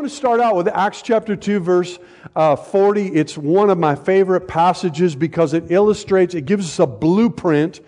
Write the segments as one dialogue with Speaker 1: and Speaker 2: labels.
Speaker 1: going to start out with Acts chapter 2, verse uh, 40. It's one of my favorite passages because it illustrates, it gives us a blueprint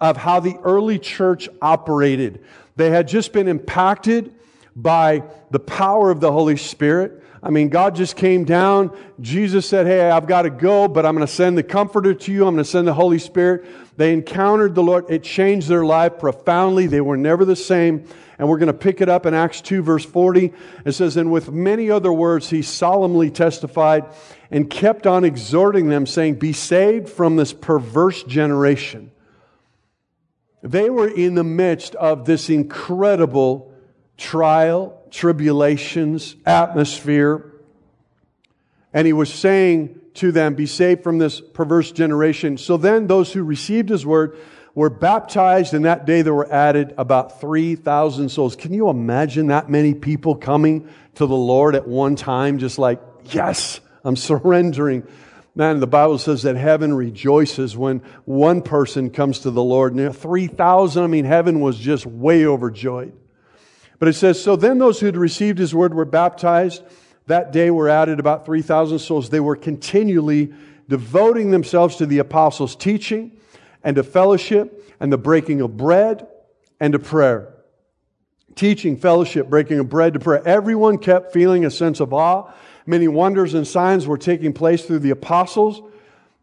Speaker 1: of how the early church operated. They had just been impacted by the power of the Holy Spirit. I mean, God just came down. Jesus said, Hey, I've got to go, but I'm going to send the Comforter to you. I'm going to send the Holy Spirit. They encountered the Lord. It changed their life profoundly. They were never the same. And we're going to pick it up in Acts 2, verse 40. It says, And with many other words, he solemnly testified and kept on exhorting them, saying, Be saved from this perverse generation. They were in the midst of this incredible trial, tribulations, atmosphere. And he was saying to them, Be saved from this perverse generation. So then those who received his word were baptized, and that day there were added about 3,000 souls. Can you imagine that many people coming to the Lord at one time, just like, yes, I'm surrendering. Man, the Bible says that heaven rejoices when one person comes to the Lord. And 3,000, I mean, heaven was just way overjoyed. But it says, so then those who had received his word were baptized. That day were added about 3,000 souls. They were continually devoting themselves to the apostles' teaching and to fellowship and the breaking of bread and to prayer. Teaching, fellowship, breaking of bread to prayer. Everyone kept feeling a sense of awe. Many wonders and signs were taking place through the apostles,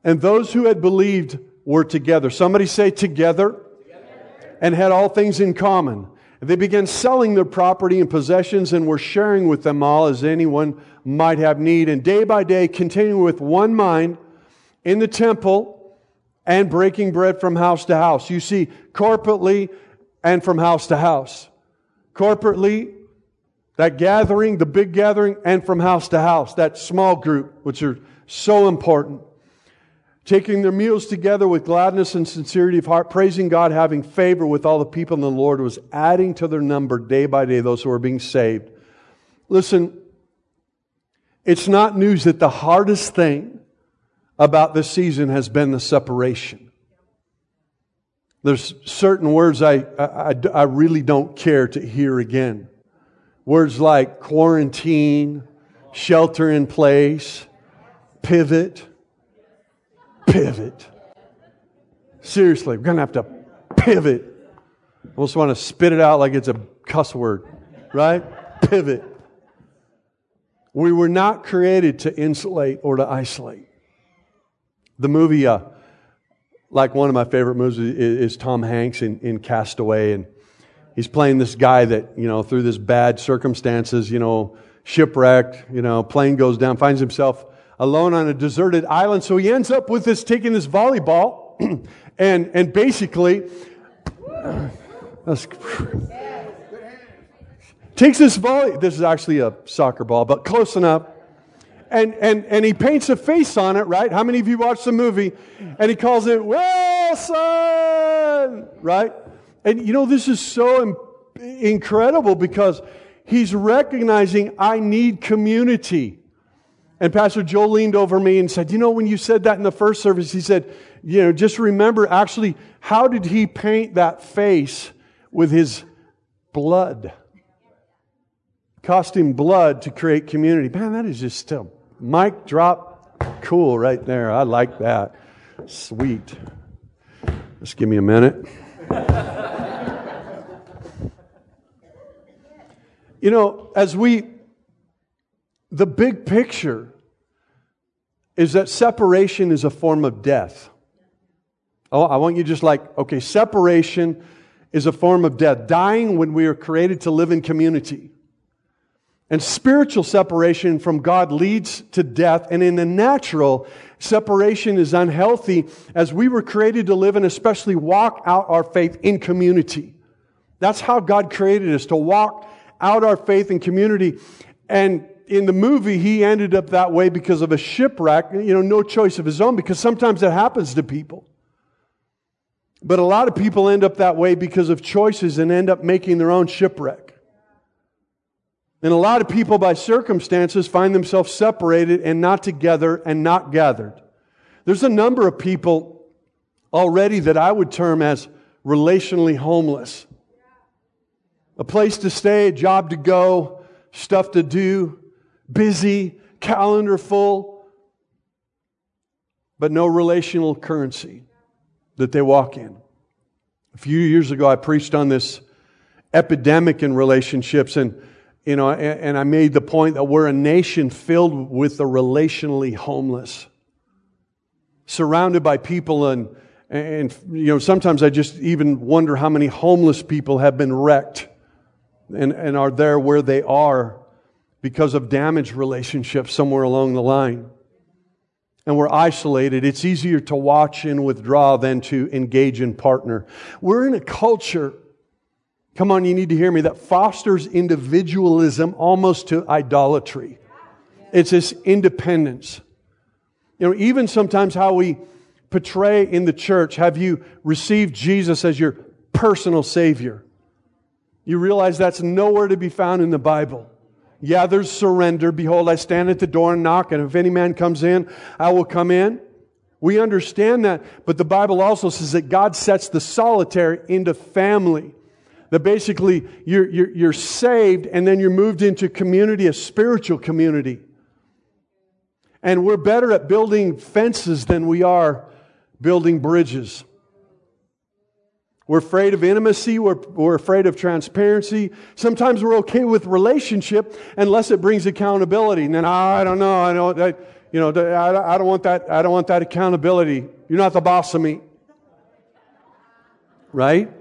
Speaker 1: and those who had believed were together. Somebody say together, together. and had all things in common. They began selling their property and possessions and were sharing with them all as anyone might have need. And day by day, continuing with one mind in the temple and breaking bread from house to house. You see, corporately and from house to house. Corporately, that gathering, the big gathering, and from house to house, that small group, which are so important. Taking their meals together with gladness and sincerity of heart, praising God, having favor with all the people, and the Lord was adding to their number day by day those who were being saved. Listen, it's not news that the hardest thing about this season has been the separation. There's certain words I, I, I really don't care to hear again. Words like quarantine, shelter in place, pivot, pivot. Seriously, we're going to have to pivot. I almost want to spit it out like it's a cuss word, right? Pivot. We were not created to insulate or to isolate. The movie, uh, like one of my favorite movies, is, is Tom Hanks in, in Castaway, and he's playing this guy that you know through this bad circumstances, you know, shipwrecked, you know, plane goes down, finds himself alone on a deserted island. So he ends up with this taking this volleyball, and and basically. Uh, takes this volley. This is actually a soccer ball, but close enough and, and, and he paints a face on it, right? How many of you watched the movie? And he calls it Wilson, right? And you know, this is so Im- incredible because he's recognizing I need community. And Pastor Joel leaned over me and said, You know, when you said that in the first service, he said, You know, just remember actually, how did he paint that face with his blood? Cost him blood to create community. Man, that is just still Mic drop, cool right there. I like that. Sweet. Just give me a minute. you know, as we, the big picture is that separation is a form of death. Oh, I want you just like, okay, separation is a form of death. Dying when we are created to live in community. And spiritual separation from God leads to death. And in the natural, separation is unhealthy as we were created to live and especially walk out our faith in community. That's how God created us to walk out our faith in community. And in the movie, he ended up that way because of a shipwreck, you know, no choice of his own, because sometimes that happens to people. But a lot of people end up that way because of choices and end up making their own shipwreck. And a lot of people, by circumstances, find themselves separated and not together and not gathered. There's a number of people already that I would term as relationally homeless. A place to stay, a job to go, stuff to do, busy, calendar full, but no relational currency that they walk in. A few years ago, I preached on this epidemic in relationships, and you know, and, I made the point that we're a nation filled with the relationally homeless, surrounded by people and and you know sometimes I just even wonder how many homeless people have been wrecked and, and are there where they are because of damaged relationships somewhere along the line. And we're isolated. It's easier to watch and withdraw than to engage and partner. We're in a culture, come on, you need to hear me, that fosters individualism almost to idolatry. It's this independence. You know, even sometimes how we portray in the church, have you received Jesus as your personal Savior? You realize that's nowhere to be found in the Bible. Yeah, there's surrender. Behold, I stand at the door and knock, and if any man comes in, I will come in. We understand that, but the Bible also says that God sets the solitary into family. That basically you're, you're, you're saved and then you're moved into community, a spiritual community. And we're better at building fences than we are building bridges. We're afraid of intimacy. We're, we're afraid of transparency. Sometimes we're okay with relationship unless it brings accountability. And then, oh, I don't know. I don't, you know, I, I don't want that. I don't want that accountability. You're not the boss of me. Right?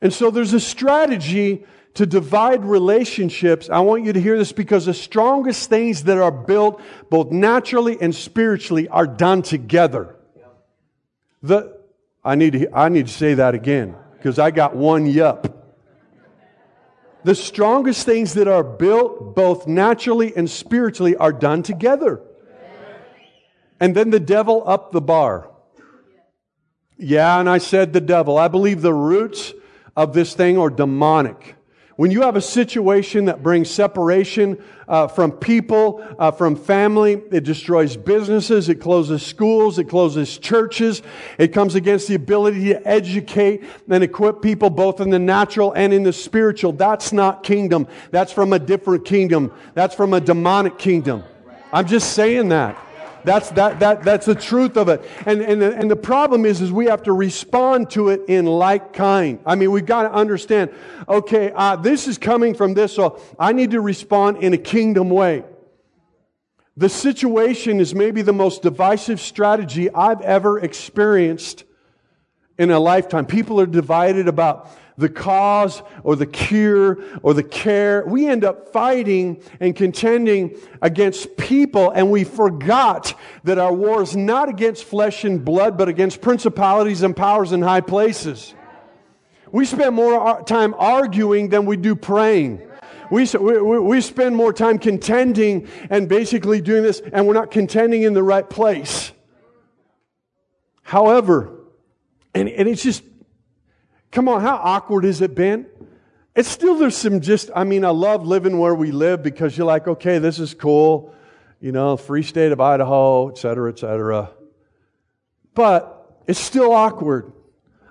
Speaker 1: And so there's a strategy to divide relationships. I want you to hear this because the strongest things that are built both naturally and spiritually are done together. The, I need to, I need to say that again because I got one yup. The strongest things that are built both naturally and spiritually are done together. And then the devil up the bar. Yeah, and I said the devil. I believe the roots of this thing are demonic. When you have a situation that brings separation uh, from people, uh, from family, it destroys businesses, it closes schools, it closes churches, it comes against the ability to educate and equip people both in the natural and in the spiritual. That's not kingdom. That's from a different kingdom. That's from a demonic kingdom. I'm just saying that. That's, that, that, that's the truth of it. And, and, the, and the problem is, is we have to respond to it in like kind. I mean, we've got to understand, okay, uh, this is coming from this, so I need to respond in a kingdom way. The situation is maybe the most divisive strategy I've ever experienced in a lifetime. People are divided about the cause or the cure or the care. We end up fighting and contending against people, and we forgot that our war is not against flesh and blood, but against principalities and powers in high places. We spend more time arguing than we do praying. We, we, we spend more time contending and basically doing this, and we're not contending in the right place. However, and, and it's just Come on, how awkward has it been? It's still, there's some just, I mean, I love living where we live because you're like, okay, this is cool, you know, free state of Idaho, et cetera, et cetera. But it's still awkward.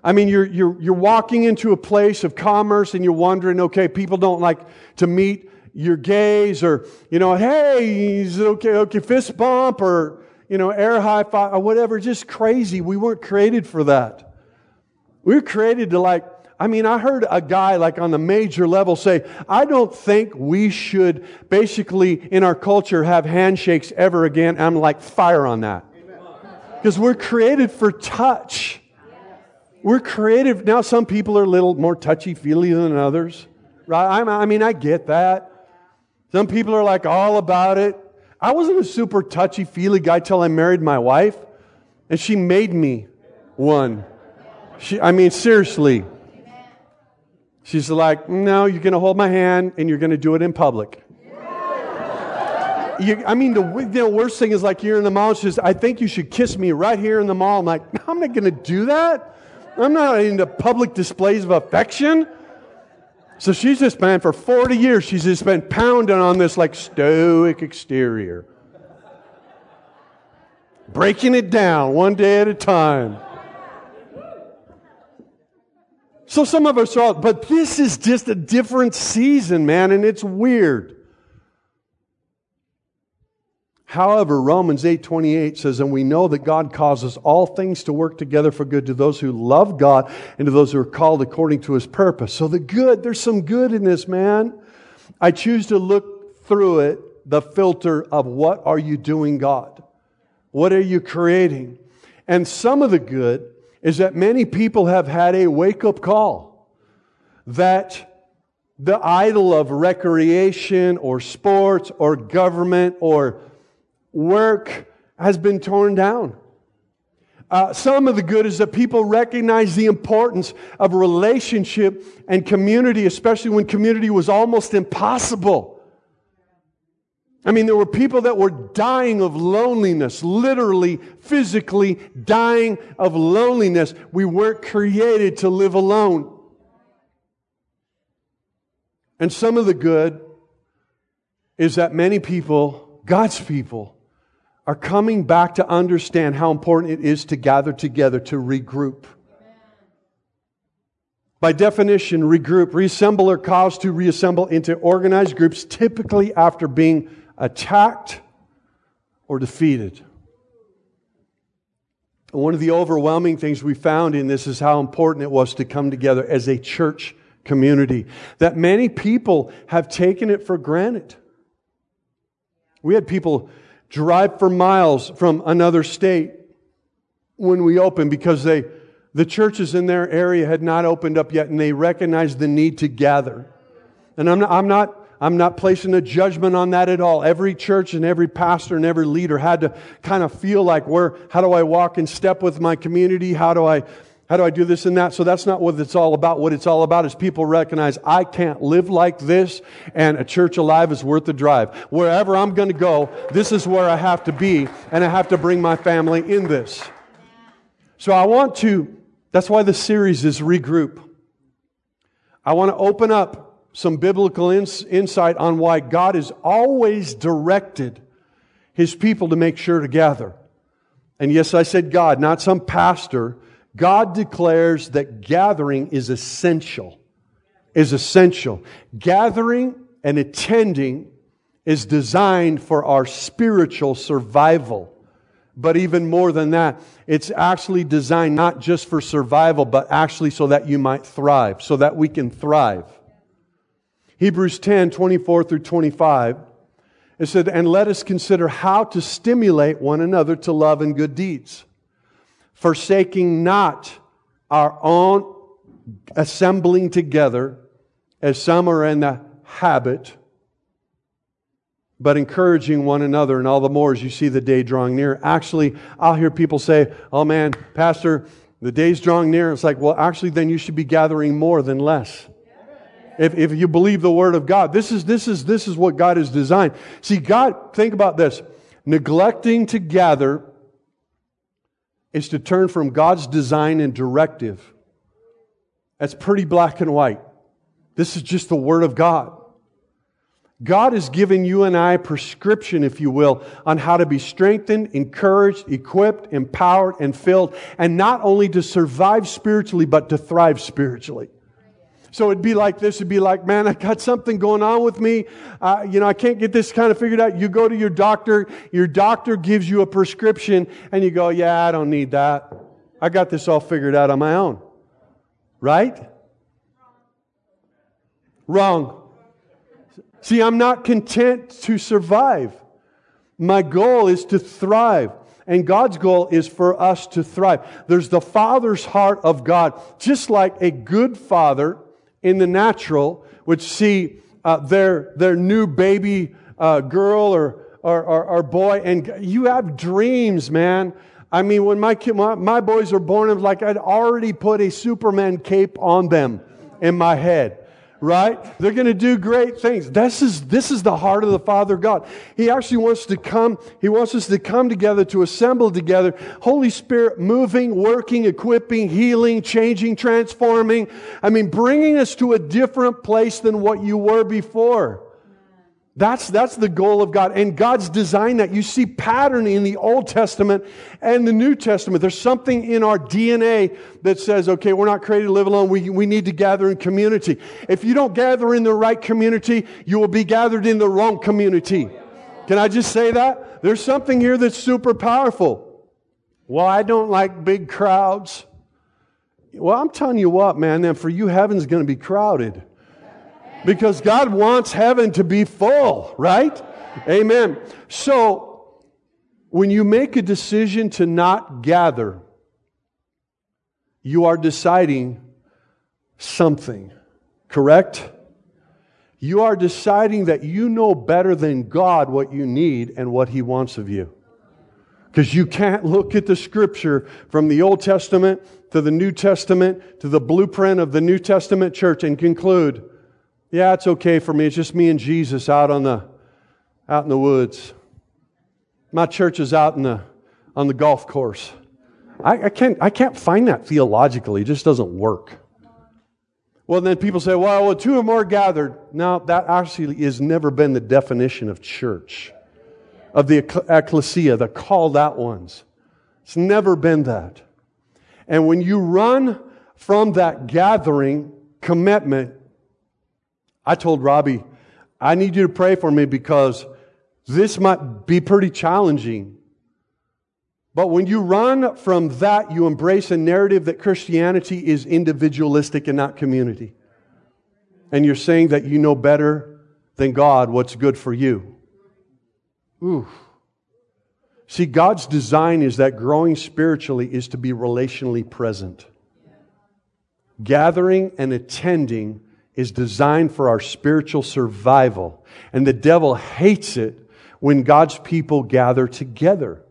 Speaker 1: I mean, you're, you're, you're walking into a place of commerce and you're wondering, okay, people don't like to meet your gaze or, you know, hey, is it okay, okay, fist bump or, you know, air high five or whatever. Just crazy. We weren't created for that. We were created to like, I mean, I heard a guy like on the major level say, I don't think we should basically in our culture have handshakes ever again. I'm like, fire on that. Because we're created for touch. We're creative. Now, some people are a little more touchy feely than others. Right? I mean, I get that. Some people are like all about it. I wasn't a super touchy feely guy till I married my wife, and she made me one. She, I mean, seriously. She's like, no, you're going to hold my hand and you're going to do it in public. You, I mean, the, the, worst thing is like you're in the mall. She says, I think you should kiss me right here in the mall. I'm like, I'm not going to do that. I'm not into public displays of affection. So she's just been, for 40 years, she's just been pounding on this like stoic exterior. Breaking it down one day at a time. So some of us are, but this is just a different season, man, and it's weird. However, Romans 8:28 says, "And we know that God causes all things to work together for good to those who love God and to those who are called according to his purpose." So the good, there's some good in this, man. I choose to look through it the filter of what are you doing, God? What are you creating? And some of the good is that many people have had a wake-up call that the idol of recreation or sports or government or work has been torn down. Uh, some of the good is that people recognize the importance of relationship and community, especially when community was almost impossible. I mean, there were people that were dying of loneliness, literally, physically dying of loneliness. We weren't created to live alone. And some of the good is that many people, God's people, are coming back to understand how important it is to gather together to regroup. By definition, regroup, reassemble, or cause to reassemble into organized groups, typically after being attacked or defeated. one of the overwhelming things we found in this is how important it was to come together as a church community, that many people have taken it for granted. We had people drive for miles from another state when we opened because they, the churches in their area had not opened up yet and they recognized the need to gather. And I'm not, I'm not, I'm not placing a judgment on that at all. Every church and every pastor and every leader had to kind of feel like where, how do I walk in step with my community? How do I how do I do this and that? So that's not what it's all about. What it's all about is people recognize I can't live like this and a church alive is worth the drive. Wherever I'm going to go, this is where I have to be and I have to bring my family in this. So I want to, that's why the series is regroup. I want to open up some biblical ins- insight on why God has always directed his people to make sure to gather. And yes, I said God, not some pastor God declares that gathering is essential. Is essential. Gathering and attending is designed for our spiritual survival. But even more than that, it's actually designed not just for survival, but actually so that you might thrive, so that we can thrive. Hebrews 10 24 through 25. It said, And let us consider how to stimulate one another to love and good deeds forsaking not our own assembling together as some are in the habit, but encouraging one another, and all the more as you see the day drawing near. Actually, I'll hear people say, Oh man, Pastor, the day's drawing near. It's like, well, actually, then you should be gathering more than less. If, if you believe the word of God, this is, this is, this is what God has designed. See, God, think about this. Neglecting to gather is to turn from God's design and directive. That's pretty black and white. This is just the Word of God. God has given you and I a prescription, if you will, on how to be strengthened, encouraged, equipped, empowered, and filled, and not only to survive spiritually, but to thrive spiritually. So it'd be like this. It'd be like, man, I got something going on with me. Uh, you know, I can't get this kind of figured out. You go to your doctor. Your doctor gives you a prescription and you go, yeah, I don't need that. I got this all figured out on my own. Right? Wrong. See, I'm not content to survive. My goal is to thrive. And God's goal is for us to thrive. There's the Father's heart of God. Just like a good father in the natural would see uh, their, their new baby uh, girl or, or, or, or, boy, and you have dreams, man. I mean, when my, kid, my, my boys were born, it was like I'd already put a Superman cape on them in my head right? They're going to do great things. This is, this is the heart of the Father God. He actually wants to come, He wants us to come together, to assemble together. Holy Spirit moving, working, equipping, healing, changing, transforming. I mean, bringing us to a different place than what you were before. That's, that's the goal of God. And God's designed that. You see pattern in the Old Testament and the New Testament. There's something in our DNA that says, okay, we're not created to live alone. We, we need to gather in community. If you don't gather in the right community, you will be gathered in the wrong community. Can I just say that? There's something here that's super powerful. Well, I don't like big crowds. Well, I'm telling you what, man, then for you, heaven's going to be crowded. Because God wants heaven to be full, right? Amen. So, when you make a decision to not gather, you are deciding something, correct? You are deciding that you know better than God what you need and what He wants of you. Because you can't look at the scripture from the Old Testament to the New Testament to the blueprint of the New Testament church and conclude, yeah, it's okay for me. It's just me and Jesus out on the out in the woods. My church is out in the on the golf course. I, I can't I can't find that theologically. It just doesn't work. Well, then people say, well, well, two or more gathered. Now, that actually has never been the definition of church, of the ecclesia, the called out ones. It's never been that. And when you run from that gathering commitment, I told Robbie, I need you to pray for me because this might be pretty challenging. But when you run from that, you embrace a narrative that Christianity is individualistic and not community. And you're saying that you know better than God what's good for you. Ooh. See, God's design is that growing spiritually is to be relationally present. Gathering and attending is designed for our spiritual survival. And the devil hates it when God's people gather together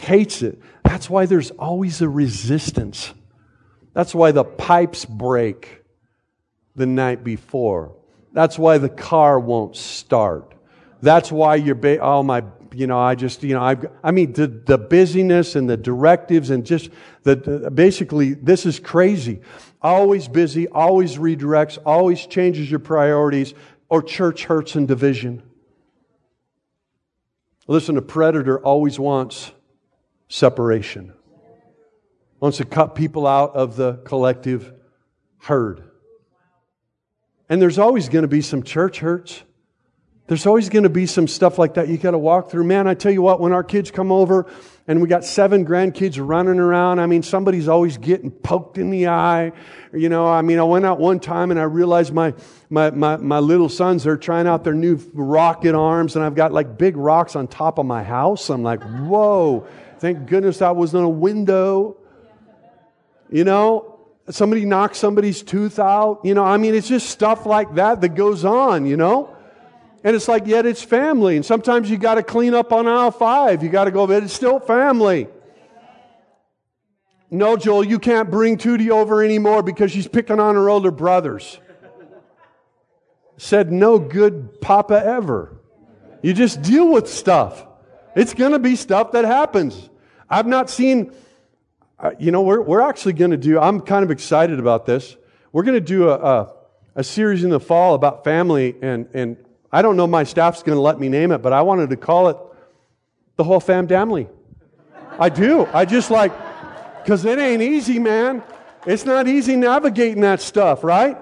Speaker 1: hates it. That's why there's always a resistance. That's why the pipes break the night before. That's why the car won't start. That's why you're, ba- oh my, you know, I just, you know, I've, I mean, the, the busyness and the directives and just the, the, basically, this is crazy. Always busy, always redirects, always changes your priorities, or church hurts and division. Listen, a predator always wants separation, wants to cut people out of the collective herd. And there's always going to be some church hurts. There's always going to be some stuff like that you got to walk through. Man, I tell you what, when our kids come over and we got seven grandkids running around, I mean, somebody's always getting poked in the eye. You know, I mean, I went out one time and I realized my, my, my, my little sons are trying out their new rocket arms and I've got like big rocks on top of my house. I'm like, whoa. Thank goodness that wasn't a window. You know, somebody knocked somebody's tooth out. You know, I mean, it's just stuff like that that goes on, you know? And it's like, yet it's family. And sometimes you got to clean up on aisle five. You got to go, but it's still family. No, Joel, you can't bring Tootie over anymore because she's picking on her older brothers. Said no good papa ever. You just deal with stuff. It's going to be stuff that happens. I've not seen, uh, you know, we're, we're actually going to do, I'm kind of excited about this. We're going to do a, a, a, series in the fall about family, and, and I don't know my staff's going to let me name it, but I wanted to call it the whole fam family. I do. I just like, because it ain't easy, man. It's not easy navigating that stuff, right?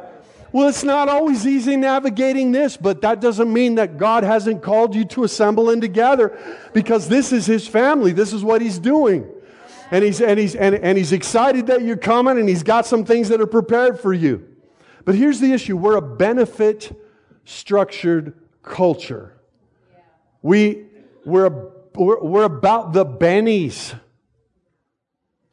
Speaker 1: Well, it's not always easy navigating this, but that doesn't mean that God hasn't called you to assemble and together because this is His family. This is what He's doing. And He's, and he's, and, and he's excited that you're coming and He's got some things that are prepared for you. But here's the issue we're a benefit structured culture. We, we're, we're, about the bennies.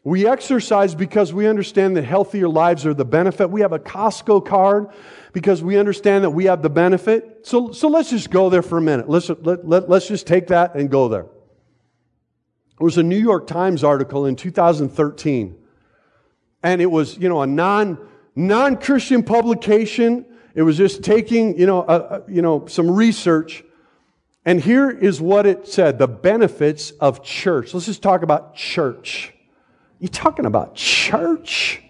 Speaker 1: We exercise because we understand that healthier lives are the benefit. We have a Costco card because we understand that we have the benefit. So, so let's just go there for a minute. Let's, let, let, let's just take that and go there. There was a New York Times article in 2013, and it was, you know, a non, non-Christian publication. It was just taking, you know, a, a, you know, some research. And here is what it said, the benefits of church. Let's just talk about church. You talking about church?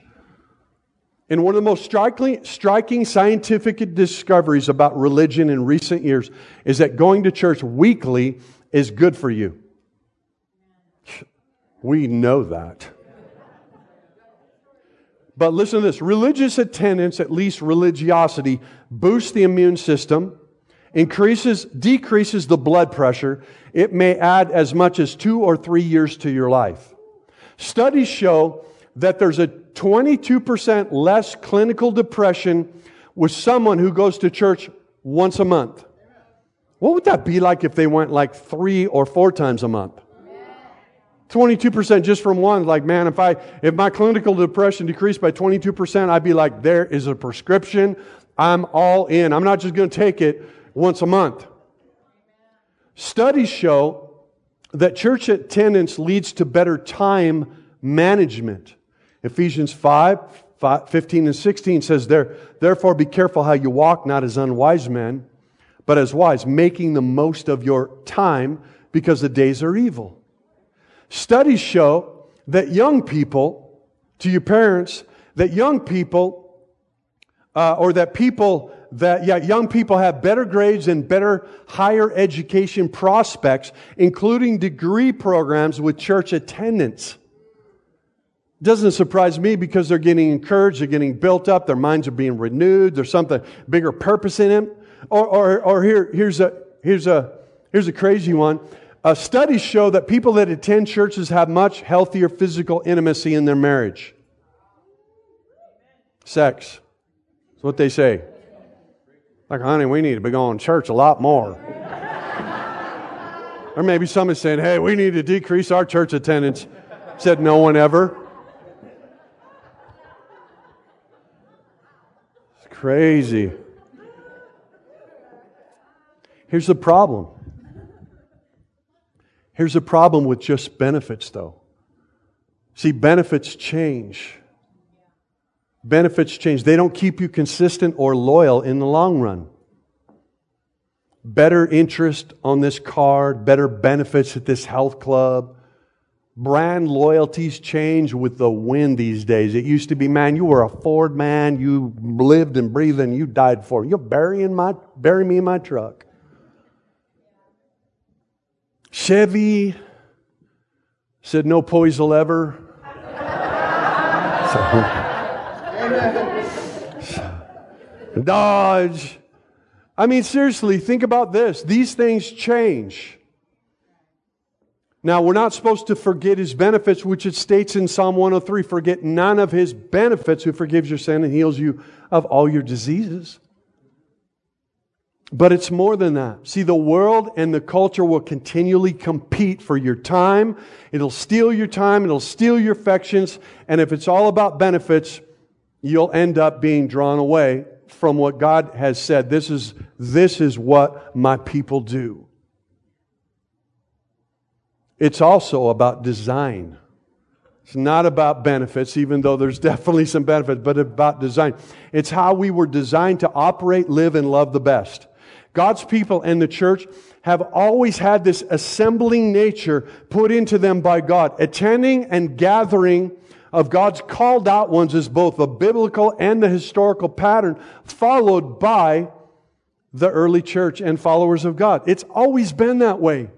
Speaker 1: And one of the most striking, striking scientific discoveries about religion in recent years is that going to church weekly is good for you. We know that. But listen to this religious attendance, at least religiosity, boosts the immune system, increases, decreases the blood pressure. It may add as much as two or three years to your life. Studies show that there's a 22% less clinical depression with someone who goes to church once a month. What would that be like if they went like three or four times a month? 22% just from one. Like, man, if I, if my clinical depression decreased by 22%, I'd be like, there is a prescription. I'm all in. I'm not just going to take it once a month. Studies show that church attendance leads to better time management. Ephesians 5, 5 15 and 16 says, there, Therefore, be careful how you walk, not as unwise men, but as wise, making the most of your time because the days are evil. Studies show that young people, to your parents, that young people, uh, or that people that, yeah, young people have better grades and better higher education prospects, including degree programs with church attendance. Doesn't surprise me because they're getting encouraged, they're getting built up, their minds are being renewed, there's something bigger purpose in them. Or, or, or here, here's, a, here's, a, here's a crazy one. Uh, studies show that people that attend churches have much healthier physical intimacy in their marriage. Sex. That's what they say. Like, honey, we need to be going to church a lot more. or maybe someone saying, hey, we need to decrease our church attendance. Said no one ever. It's crazy. Here's the problem Here's the problem with just benefits, though. See, benefits change. Benefits change. They don't keep you consistent or loyal in the long run. Better interest on this card, better benefits at this health club. Brand loyalties change with the wind these days. It used to be, man, you were a Ford man, you lived and breathed and you died for. You'll bury, in my, bury me in my truck. Chevy said no poison ever. Dodge. I mean, seriously, think about this. These things change. Now, we're not supposed to forget his benefits, which it states in Psalm 103 forget none of his benefits who forgives your sin and heals you of all your diseases. But it's more than that. See, the world and the culture will continually compete for your time. It'll steal your time, it'll steal your affections, and if it's all about benefits, you'll end up being drawn away from what God has said. This is, this is what my people do. It's also about design. It's not about benefits, even though there's definitely some benefits, but about design. It's how we were designed to operate, live, and love the best. God's people and the church have always had this assembling nature put into them by God. Attending and gathering of God's called out ones is both the biblical and the historical pattern followed by the early church and followers of God. It's always been that way.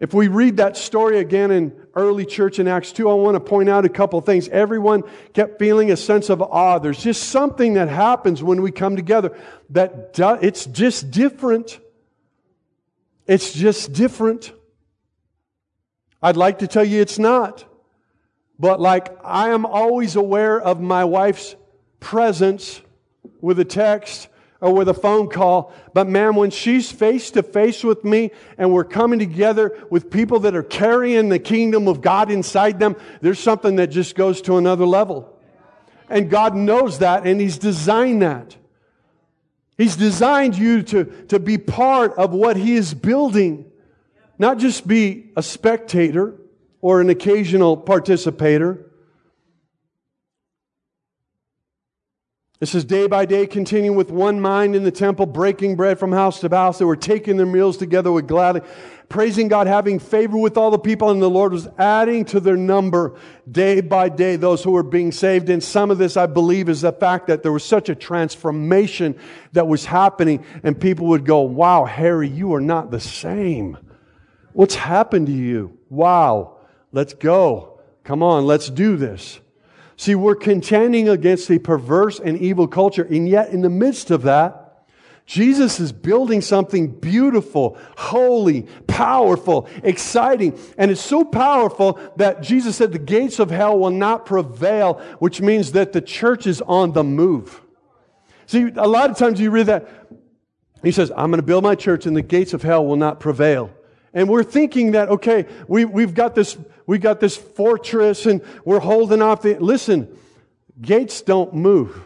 Speaker 1: If we read that story again in early church in Acts 2, I want to point out a couple things. Everyone kept feeling a sense of awe. There's just something that happens when we come together that do, it's just different. It's just different. I'd like to tell you it's not. But like I am always aware of my wife's presence with a text or with a phone call. But man, when she's face to face with me and we're coming together with people that are carrying the kingdom of God inside them, there's something that just goes to another level. And God knows that and He's designed that. He's designed you to, to be part of what He is building, not just be a spectator or an occasional participator. It says, day by day, continuing with one mind in the temple, breaking bread from house to house. They were taking their meals together with gladly, praising God, having favor with all the people, and the Lord was adding to their number day by day those who were being saved. And some of this, I believe, is the fact that there was such a transformation that was happening, and people would go, Wow, Harry, you are not the same. What's happened to you? Wow, let's go. Come on, let's do this. See, we're contending against a perverse and evil culture, and yet in the midst of that, Jesus is building something beautiful, holy, powerful, exciting. And it's so powerful that Jesus said the gates of hell will not prevail, which means that the church is on the move. See, a lot of times you read that. He says, I'm going to build my church and the gates of hell will not prevail. And we're thinking that, okay, we, we've got this, we got this fortress and we're holding off the, listen, gates don't move.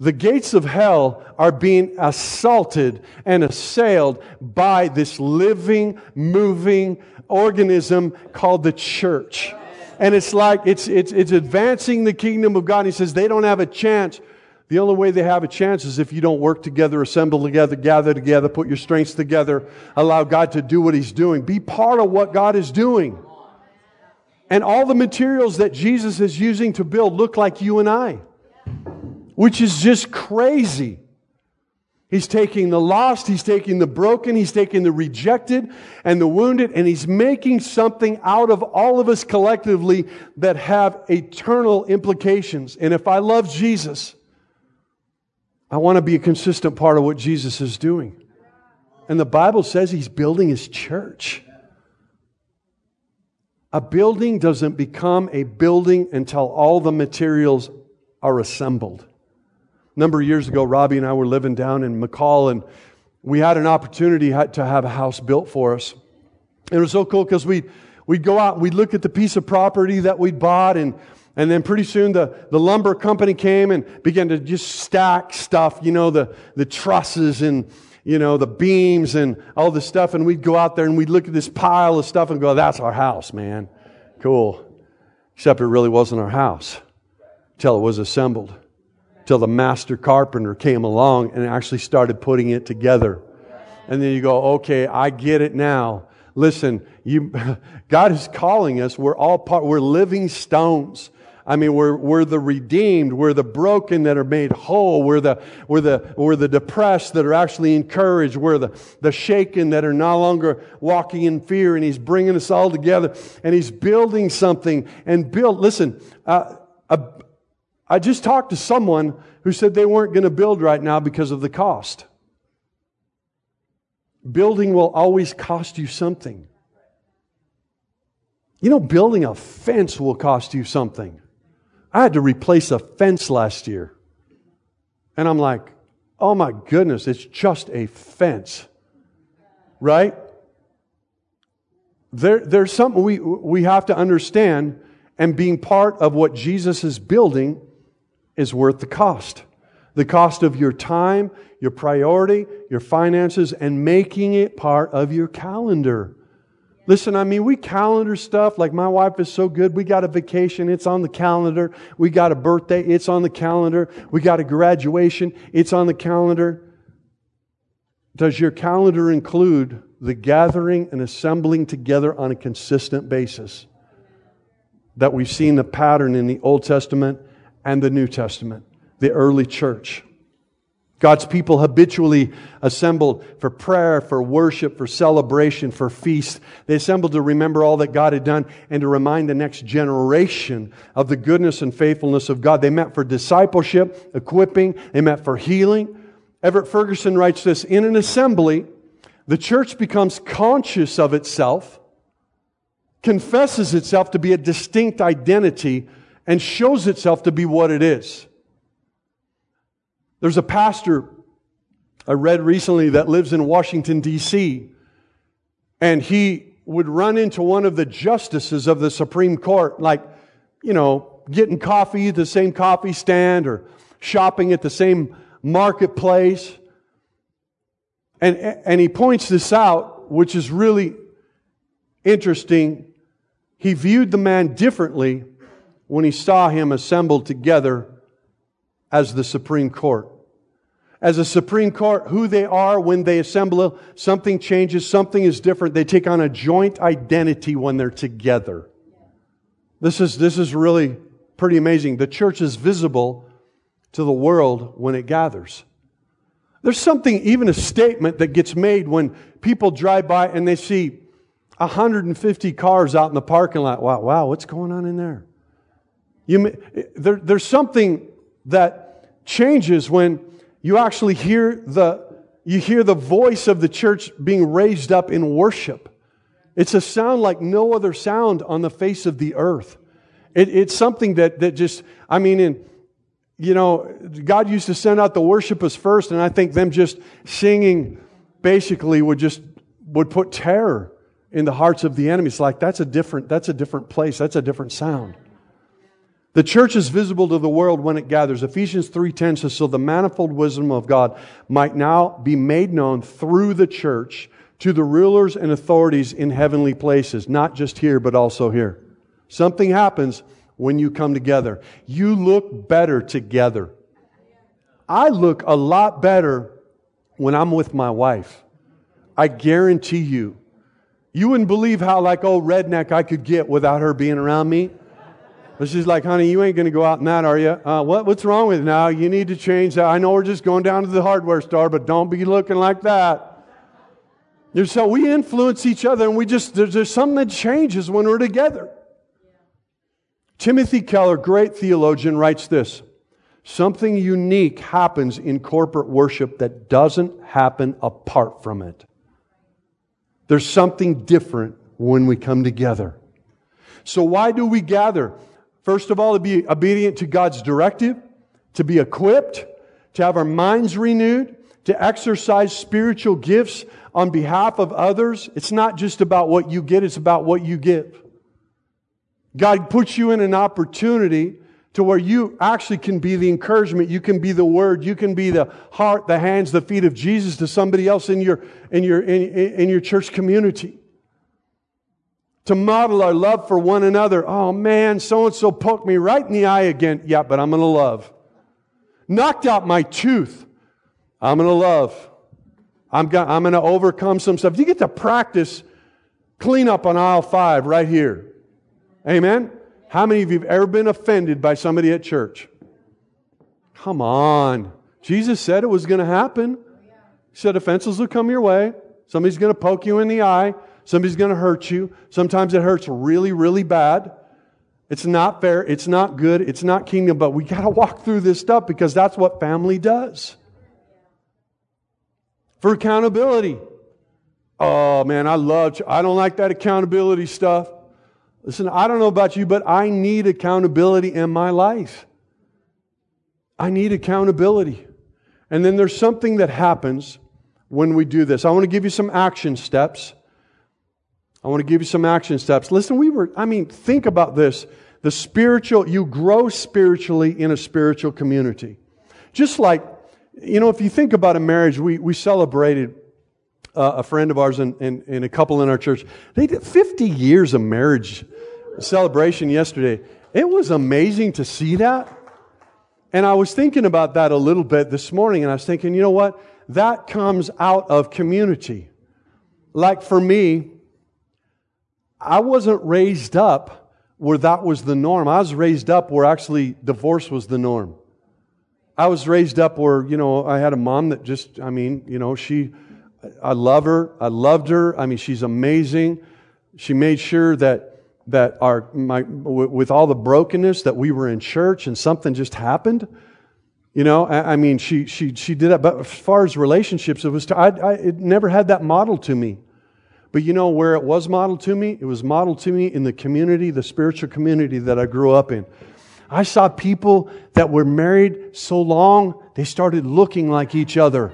Speaker 1: The gates of hell are being assaulted and assailed by this living, moving organism called the church. And it's like, it's, it's, it's advancing the kingdom of God. He says they don't have a chance. The only way they have a chance is if you don't work together, assemble together, gather together, put your strengths together, allow God to do what He's doing. Be part of what God is doing. And all the materials that Jesus is using to build look like you and I which is just crazy. He's taking the lost, he's taking the broken, he's taking the rejected and the wounded, and he's making something out of all of us collectively that have eternal implications. And if I love Jesus, I want to be a consistent part of what Jesus is doing. And the Bible says he's building his church. A building doesn't become a building until all the materials are assembled. A number of years ago, Robbie and I were living down in McCall, and we had an opportunity to have a house built for us. It was so cool because we, we'd go out we'd look at the piece of property that we'd bought, and, and then pretty soon the, the lumber company came and began to just stack stuff, you know, the, the trusses and, you know, the beams and all this stuff. And we'd go out there and we'd look at this pile of stuff and go, that's our house, man. Cool. Except it really wasn't our house till it was assembled till the master carpenter came along and actually started putting it together. And then you go, okay, I get it now. Listen, you, God is calling us. We're all part, we're living stones. I mean, we're, we're the redeemed. We're the broken that are made whole. We're the, we're the, we're the depressed that are actually encouraged. We're the, the shaken that are no longer walking in fear. And He's bringing us all together and He's building something and build. Listen, uh, I just talked to someone who said they weren't going to build right now because of the cost. Building will always cost you something. You know, building a fence will cost you something. I had to replace a fence last year. And I'm like, oh my goodness, it's just a fence. Right? There, there's something we, we have to understand, and being part of what Jesus is building is worth the cost. The cost of your time, your priority, your finances, and making it part of your calendar. Listen, I mean, we calendar stuff. Like my wife is so good. We got a vacation, it's on the calendar. We got a birthday, it's on the calendar. We got a graduation, it's on the calendar. Does your calendar include the gathering and assembling together on a consistent basis? That we've seen the pattern in the Old Testament and the New Testament, the early church. God's people habitually assembled for prayer, for worship, for celebration, for feast. They assembled to remember all that God had done and to remind the next generation of the goodness and faithfulness of God. They met for discipleship, equipping, they met for healing. Everett Ferguson writes this In an assembly, the church becomes conscious of itself, confesses itself to be a distinct identity and shows itself to be what it is. There's a pastor I read recently that lives in Washington, D.C., and he would run into one of the justices of the Supreme Court, like, you know, getting coffee at the same coffee stand or shopping at the same marketplace. And, and he points this out, which is really interesting. He viewed the man differently when he saw him assembled together as the Supreme Court. As a Supreme Court, who they are when they assemble, something changes, something is different. They take on a joint identity when they're together. This is, this is really pretty amazing. The church is visible to the world when it gathers. There's something, even a statement that gets made when people drive by and they see 150 cars out in the parking lot. Wow, wow, what's going on in there? You, there, there's something that changes when you actually hear the, you hear the voice of the church being raised up in worship. It's a sound like no other sound on the face of the earth. It, it's something that, that just, I mean, in, you know, God used to send out the worshipers first, and I think them just singing basically would just, would put terror in the hearts of the enemies. Like, that's a different, that's a different place. That's a different sound. The church is visible to the world when it gathers. Ephesians 3:10 says so the manifold wisdom of God might now be made known through the church to the rulers and authorities in heavenly places, not just here but also here. Something happens when you come together. You look better together. I look a lot better when I'm with my wife. I guarantee you. You wouldn't believe how like old redneck I could get without her being around me. But she's like, honey, you ain't going to go out in that, are you? Uh, what, what's wrong with it now? You need to change that. I know we're just going down to the hardware store, but don't be looking like that. So we influence each other, and we just, there's, there's something that changes when we're together. Timothy Keller, great theologian, writes this Something unique happens in corporate worship that doesn't happen apart from it. There's something different when we come together. So, why do we gather? First of all, to be obedient to God's directive, to be equipped, to have our minds renewed, to exercise spiritual gifts on behalf of others. It's not just about what you get, it's about what you give. God puts you in an opportunity to where you actually can be the encouragement, you can be the word, you can be the heart, the hands, the feet of Jesus to somebody else in your, in your, in, in your church community to model our love for one another. Oh man, so and so poked me right in the eye again. Yeah, but I'm going to love. Knocked out my tooth. I'm going to love. I'm going to overcome some stuff. You get to practice clean up on aisle five right here. Amen? How many of you have ever been offended by somebody at church? Come on. Jesus said it was going to happen. He said offenses will come your way. Somebody's going to poke you in the eye. Somebody's going to hurt you. Sometimes it hurts really, really bad. It's not fair. It's not good. It's not kingdom, but we got to walk through this stuff because that's what family does. For accountability. Oh man, I love, I don't like that accountability stuff. Listen, I don't know about you, but I need accountability in my life. I need accountability. And then there's something that happens when we do this. I want to give you some action steps. I want to give you some action steps. Listen, we were, I mean, think about this. The spiritual, you grow spiritually in a spiritual community. Just like, you know, if you think about a marriage, we, we celebrated uh, a friend of ours and, and, and a couple in our church. They did 50 years of marriage celebration yesterday. It was amazing to see that. And I was thinking about that a little bit this morning, and I was thinking, you know what? That comes out of community. Like for me, I wasn't raised up where that was the norm. I was raised up where actually divorce was the norm. I was raised up where, you know, I had a mom that just, I mean, you know, she, I love her. I loved her. I mean, she's amazing. She made sure that, that our, my, with all the brokenness that we were in church and something just happened. You know, I, I mean, she, she, she did that. But as far as relationships, it was, I, I, it never had that model to me. But you know where it was modeled to me? It was modeled to me in the community, the spiritual community that I grew up in. I saw people that were married so long, they started looking like each other.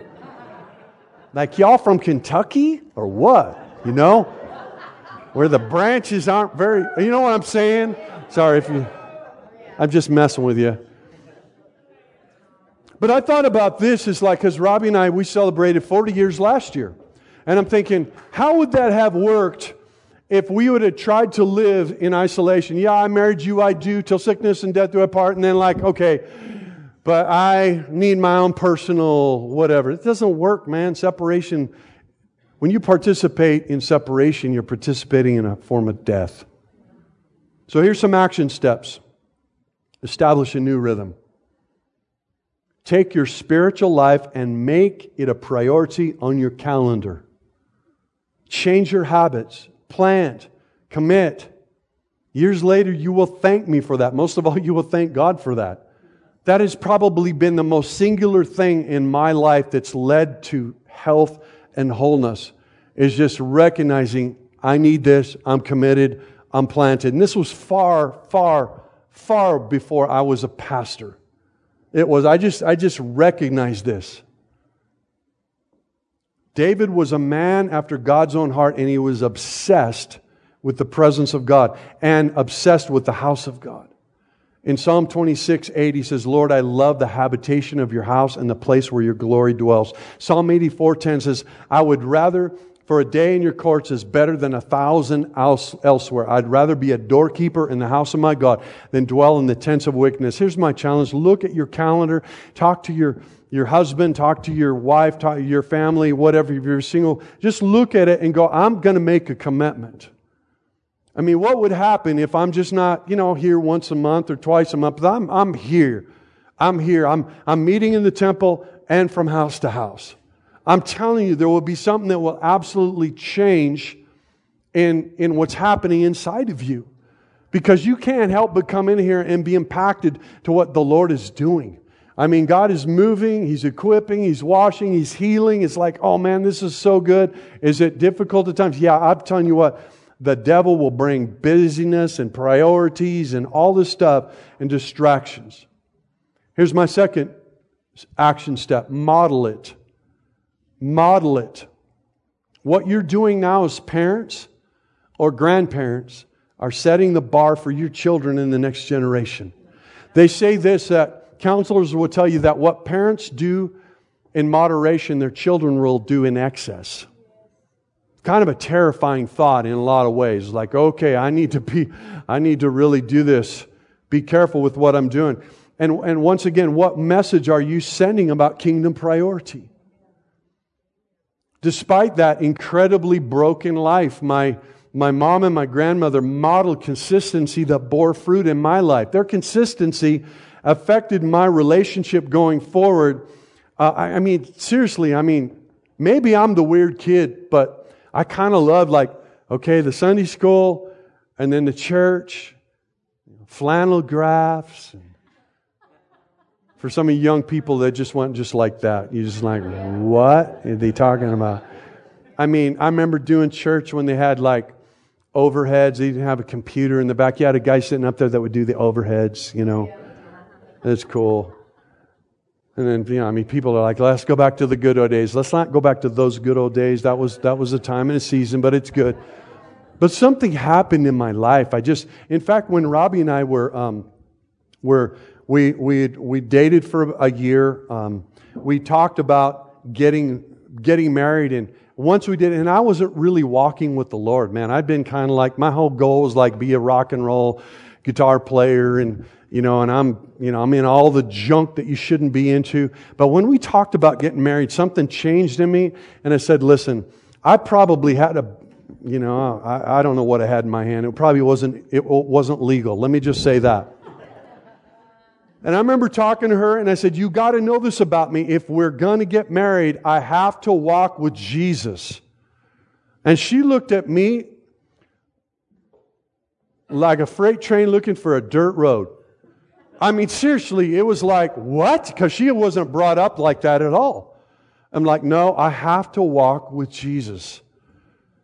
Speaker 1: Like, y'all from Kentucky or what? You know? Where the branches aren't very, you know what I'm saying? Sorry if you, I'm just messing with you. But I thought about this is like, because Robbie and I, we celebrated 40 years last year. And I'm thinking, how would that have worked if we would have tried to live in isolation? Yeah, I married you, I do, till sickness and death do us part, and then like, okay, but I need my own personal whatever. It doesn't work, man. Separation, when you participate in separation, you're participating in a form of death. So here's some action steps establish a new rhythm. Take your spiritual life and make it a priority on your calendar. Change your habits, plant, commit. Years later, you will thank me for that. Most of all, you will thank God for that. That has probably been the most singular thing in my life that's led to health and wholeness is just recognizing I need this, I'm committed, I'm planted. And this was far, far, far before I was a pastor. It was, I just, I just recognized this. David was a man after God's own heart, and he was obsessed with the presence of God and obsessed with the house of God. In Psalm 26, 8, he says, Lord, I love the habitation of your house and the place where your glory dwells. Psalm 84, 10 says, I would rather, for a day in your courts is better than a thousand elsewhere. I'd rather be a doorkeeper in the house of my God than dwell in the tents of wickedness. Here's my challenge. Look at your calendar. Talk to your, your husband. Talk to your wife. Talk to your family, whatever. If you're single, just look at it and go, I'm going to make a commitment. I mean, what would happen if I'm just not, you know, here once a month or twice a month? I'm, I'm here. I'm here. I'm, I'm meeting in the temple and from house to house. I'm telling you, there will be something that will absolutely change in, in what's happening inside of you. Because you can't help but come in here and be impacted to what the Lord is doing. I mean, God is moving, He's equipping, He's washing, He's healing. It's like, oh man, this is so good. Is it difficult at times? Yeah, I'm telling you what, the devil will bring busyness and priorities and all this stuff and distractions. Here's my second action step model it. Model it. What you're doing now as parents or grandparents are setting the bar for your children in the next generation. They say this that counselors will tell you that what parents do in moderation, their children will do in excess kind of a terrifying thought in a lot of ways. Like, okay, I need to be, I need to really do this. Be careful with what I'm doing. And, and once again, what message are you sending about kingdom priority? Despite that incredibly broken life, my, my mom and my grandmother modeled consistency that bore fruit in my life. Their consistency affected my relationship going forward. Uh, I, I mean, seriously, I mean, maybe I'm the weird kid, but I kind of loved like, okay, the Sunday school and then the church, flannel graphs. For some of you young people that just went just like that, you just like, what are they talking about? I mean, I remember doing church when they had like overheads. They didn't have a computer in the back. You had a guy sitting up there that would do the overheads, you know. That's cool. And then, you know, I mean, people are like, let's go back to the good old days. Let's not go back to those good old days. That was, that was a time and a season, but it's good. But something happened in my life. I just, in fact, when Robbie and I were, um, were we, we, we dated for a year, um, we talked about getting, getting married. And once we did, and I wasn't really walking with the Lord, man. I'd been kind of like, my whole goal was like be a rock and roll guitar player and, you know, and I'm, you know, I'm in all the junk that you shouldn't be into. But when we talked about getting married, something changed in me. And I said, listen, I probably had a, you know, I, I don't know what I had in my hand. It probably wasn't, it wasn't legal. Let me just say that. And I remember talking to her and I said, You got to know this about me. If we're going to get married, I have to walk with Jesus. And she looked at me like a freight train looking for a dirt road. I mean, seriously, it was like, what? Because she wasn't brought up like that at all. I'm like, no, I have to walk with Jesus.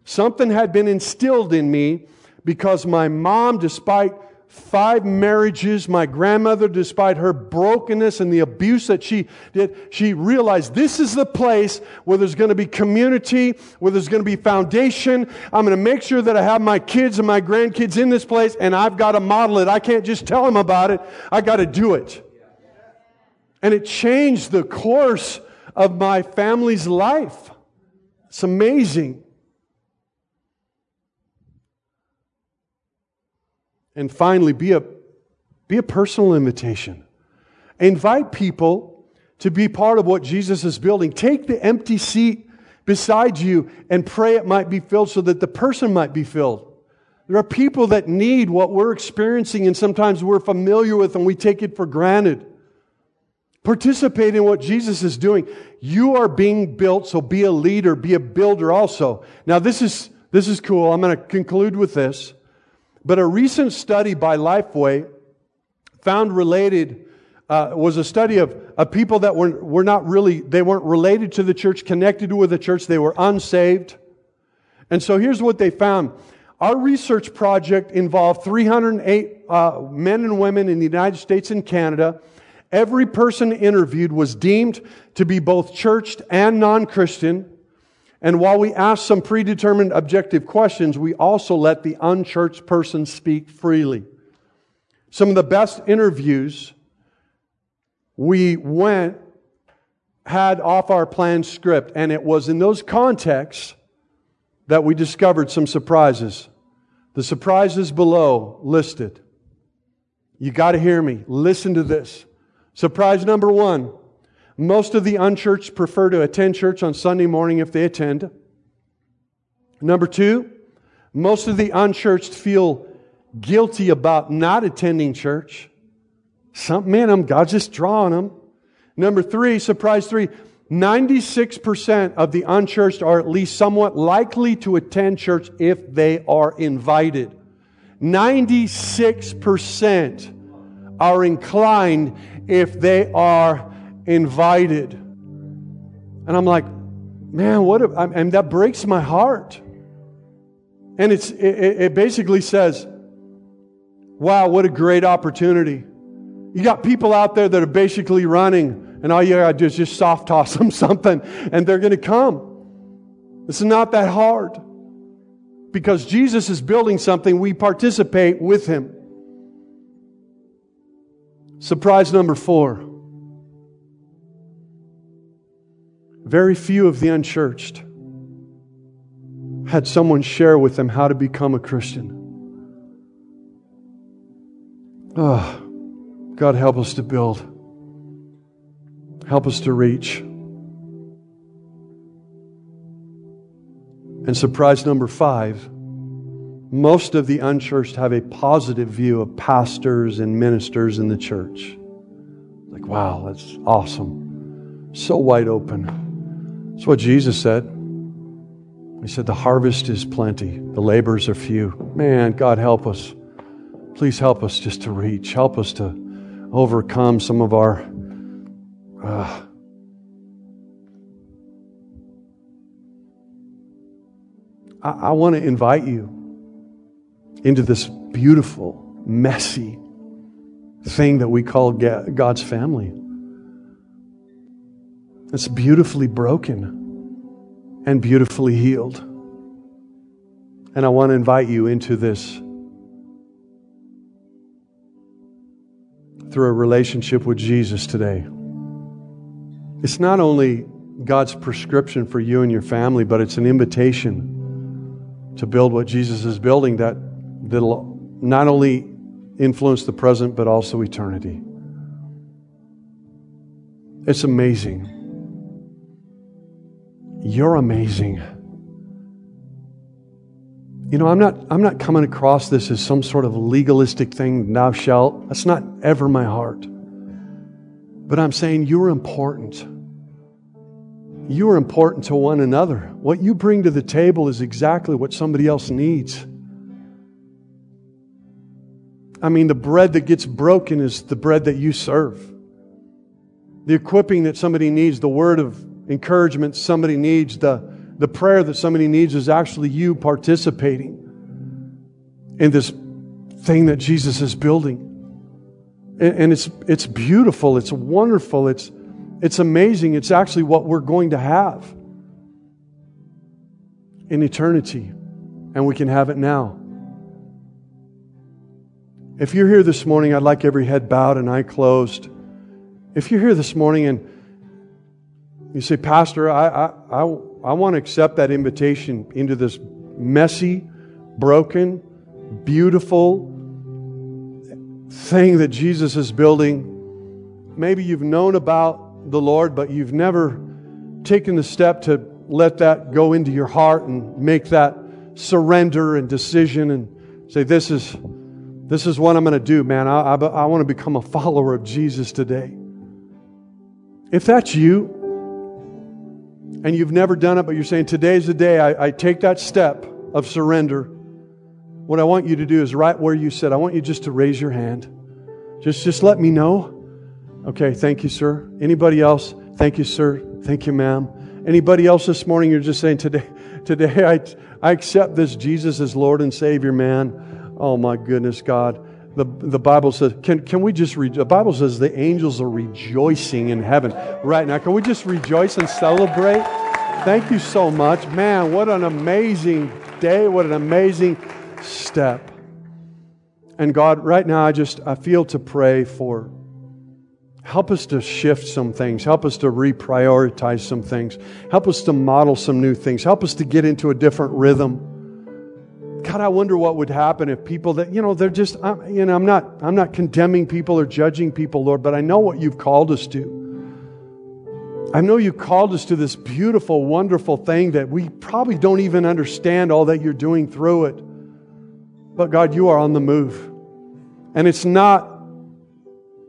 Speaker 1: Something had been instilled in me because my mom, despite five marriages. My grandmother, despite her brokenness and the abuse that she did, she realized this is the place where there's going to be community, where there's going to be foundation. I'm going to make sure that I have my kids and my grandkids in this place, and I've got to model it. I can't just tell them about it, I got to do it. And it changed the course of my family's life. It's amazing. And finally, be a, be a personal invitation. Invite people to be part of what Jesus is building. Take the empty seat beside you and pray it might be filled so that the person might be filled. There are people that need what we're experiencing and sometimes we're familiar with and we take it for granted. Participate in what Jesus is doing. You are being built, so be a leader, be a builder also. Now this is, this is cool. I'm going to conclude with this. But a recent study by Lifeway found related uh, was a study of, of people that were, were not really, they weren't related to the church, connected with the church, they were unsaved. And so here's what they found. Our research project involved 308 uh, men and women in the United States and Canada. Every person interviewed was deemed to be both churched and non Christian. And while we ask some predetermined objective questions, we also let the unchurched person speak freely. Some of the best interviews we went, had off our planned script, and it was in those contexts that we discovered some surprises. The surprises below listed. You got to hear me. Listen to this. Surprise number one most of the unchurched prefer to attend church on Sunday morning if they attend. Number two, most of the unchurched feel guilty about not attending church. Something in them, God's just drawing them. Number three, surprise three, 96% of the unchurched are at least somewhat likely to attend church if they are invited. 96% are inclined if they are invited. And I'm like, man, what? A, and that breaks my heart. And it's, it, it basically says, wow, what a great opportunity. You got people out there that are basically running, and all you got to do is just soft toss them something, and they're to come. It's not that hard. Because Jesus is building something, we participate with him. Surprise number four. Very few of the unchurched had someone share with them how to become a Christian. Oh, God, help us to build. Help us to reach. And surprise number five most of the unchurched have a positive view of pastors and ministers in the church. Like, wow, that's awesome. So wide open. That's what Jesus said. He said, The harvest is plenty, the labors are few. Man, God, help us. Please help us just to reach. Help us to overcome some of our uh, I, I want to invite you into this beautiful, messy thing that we call God's family. It's beautifully broken and beautifully healed. And I want to invite you into this through a relationship with Jesus today. It's not only God's prescription for you and your family, but it's an invitation to build what Jesus is building that that'll not only influence the present but also eternity. It's amazing. You're amazing. You know, I'm not, I'm not coming across this as some sort of legalistic thing, thou shalt. That's not ever my heart. But I'm saying you're important. You are important to one another. What you bring to the table is exactly what somebody else needs. I mean, the bread that gets broken is the bread that you serve. The equipping that somebody needs, the word of encouragement somebody needs, the, the prayer that somebody needs is actually you participating in this thing that Jesus is building. And, and it's, it's beautiful, it's wonderful, it's, it's amazing. It's actually what we're going to have in eternity, and we can have it now. If you're here this morning, I'd like every head bowed and eye closed. If you're here this morning and you say, Pastor, I, I, I, I want to accept that invitation into this messy, broken, beautiful thing that Jesus is building. Maybe you've known about the Lord, but you've never taken the step to let that go into your heart and make that surrender and decision and say, This is this is what I'm going to do, man. I, I, I want to become a follower of Jesus today. If that's you, and you've never done it, but you're saying, Today's the day I, I take that step of surrender, what I want you to do is right where you sit, I want you just to raise your hand. Just, just let me know. Okay, thank you, sir. Anybody else? Thank you, sir. Thank you, ma'am. Anybody else this morning? You're just saying today, today I, I accept this Jesus as Lord and Savior, man. Oh my goodness, God. The, the Bible says, can, can we just read? The Bible says the angels are rejoicing in heaven right now. Can we just rejoice and celebrate? Thank you so much. Man, what an amazing day. What an amazing step. And God, right now, I just, I feel to pray for Help us to shift some things. Help us to reprioritize some things. Help us to model some new things. Help us to get into a different rhythm. God, I wonder what would happen if people that, you know, they're just, I'm, you know, I'm not, I'm not condemning people or judging people, Lord, but I know what you've called us to. I know you called us to this beautiful, wonderful thing that we probably don't even understand all that you're doing through it. But God, you are on the move. And it's not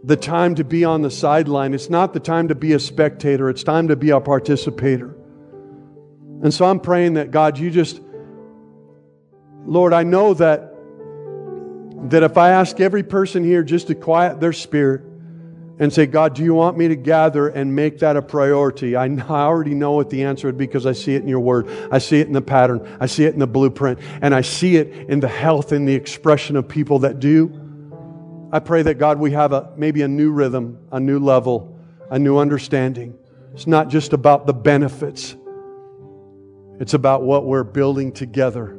Speaker 1: the time to be on the sideline. It's not the time to be a spectator. It's time to be a participator. And so I'm praying that God, you just, Lord, I know that, that if I ask every person here just to quiet their spirit and say, God, do you want me to gather and make that a priority? I, I already know what the answer would be because I see it in your word. I see it in the pattern. I see it in the blueprint. And I see it in the health and the expression of people that do. I pray that God, we have a, maybe a new rhythm, a new level, a new understanding. It's not just about the benefits, it's about what we're building together.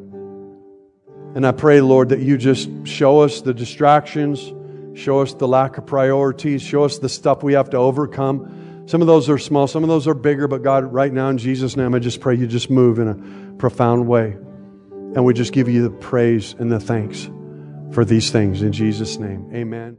Speaker 1: And I pray, Lord, that you just show us the distractions, show us the lack of priorities, show us the stuff we have to overcome. Some of those are small, some of those are bigger, but God, right now in Jesus' name, I just pray you just move in a profound way. And we just give you the praise and the thanks for these things in Jesus' name. Amen.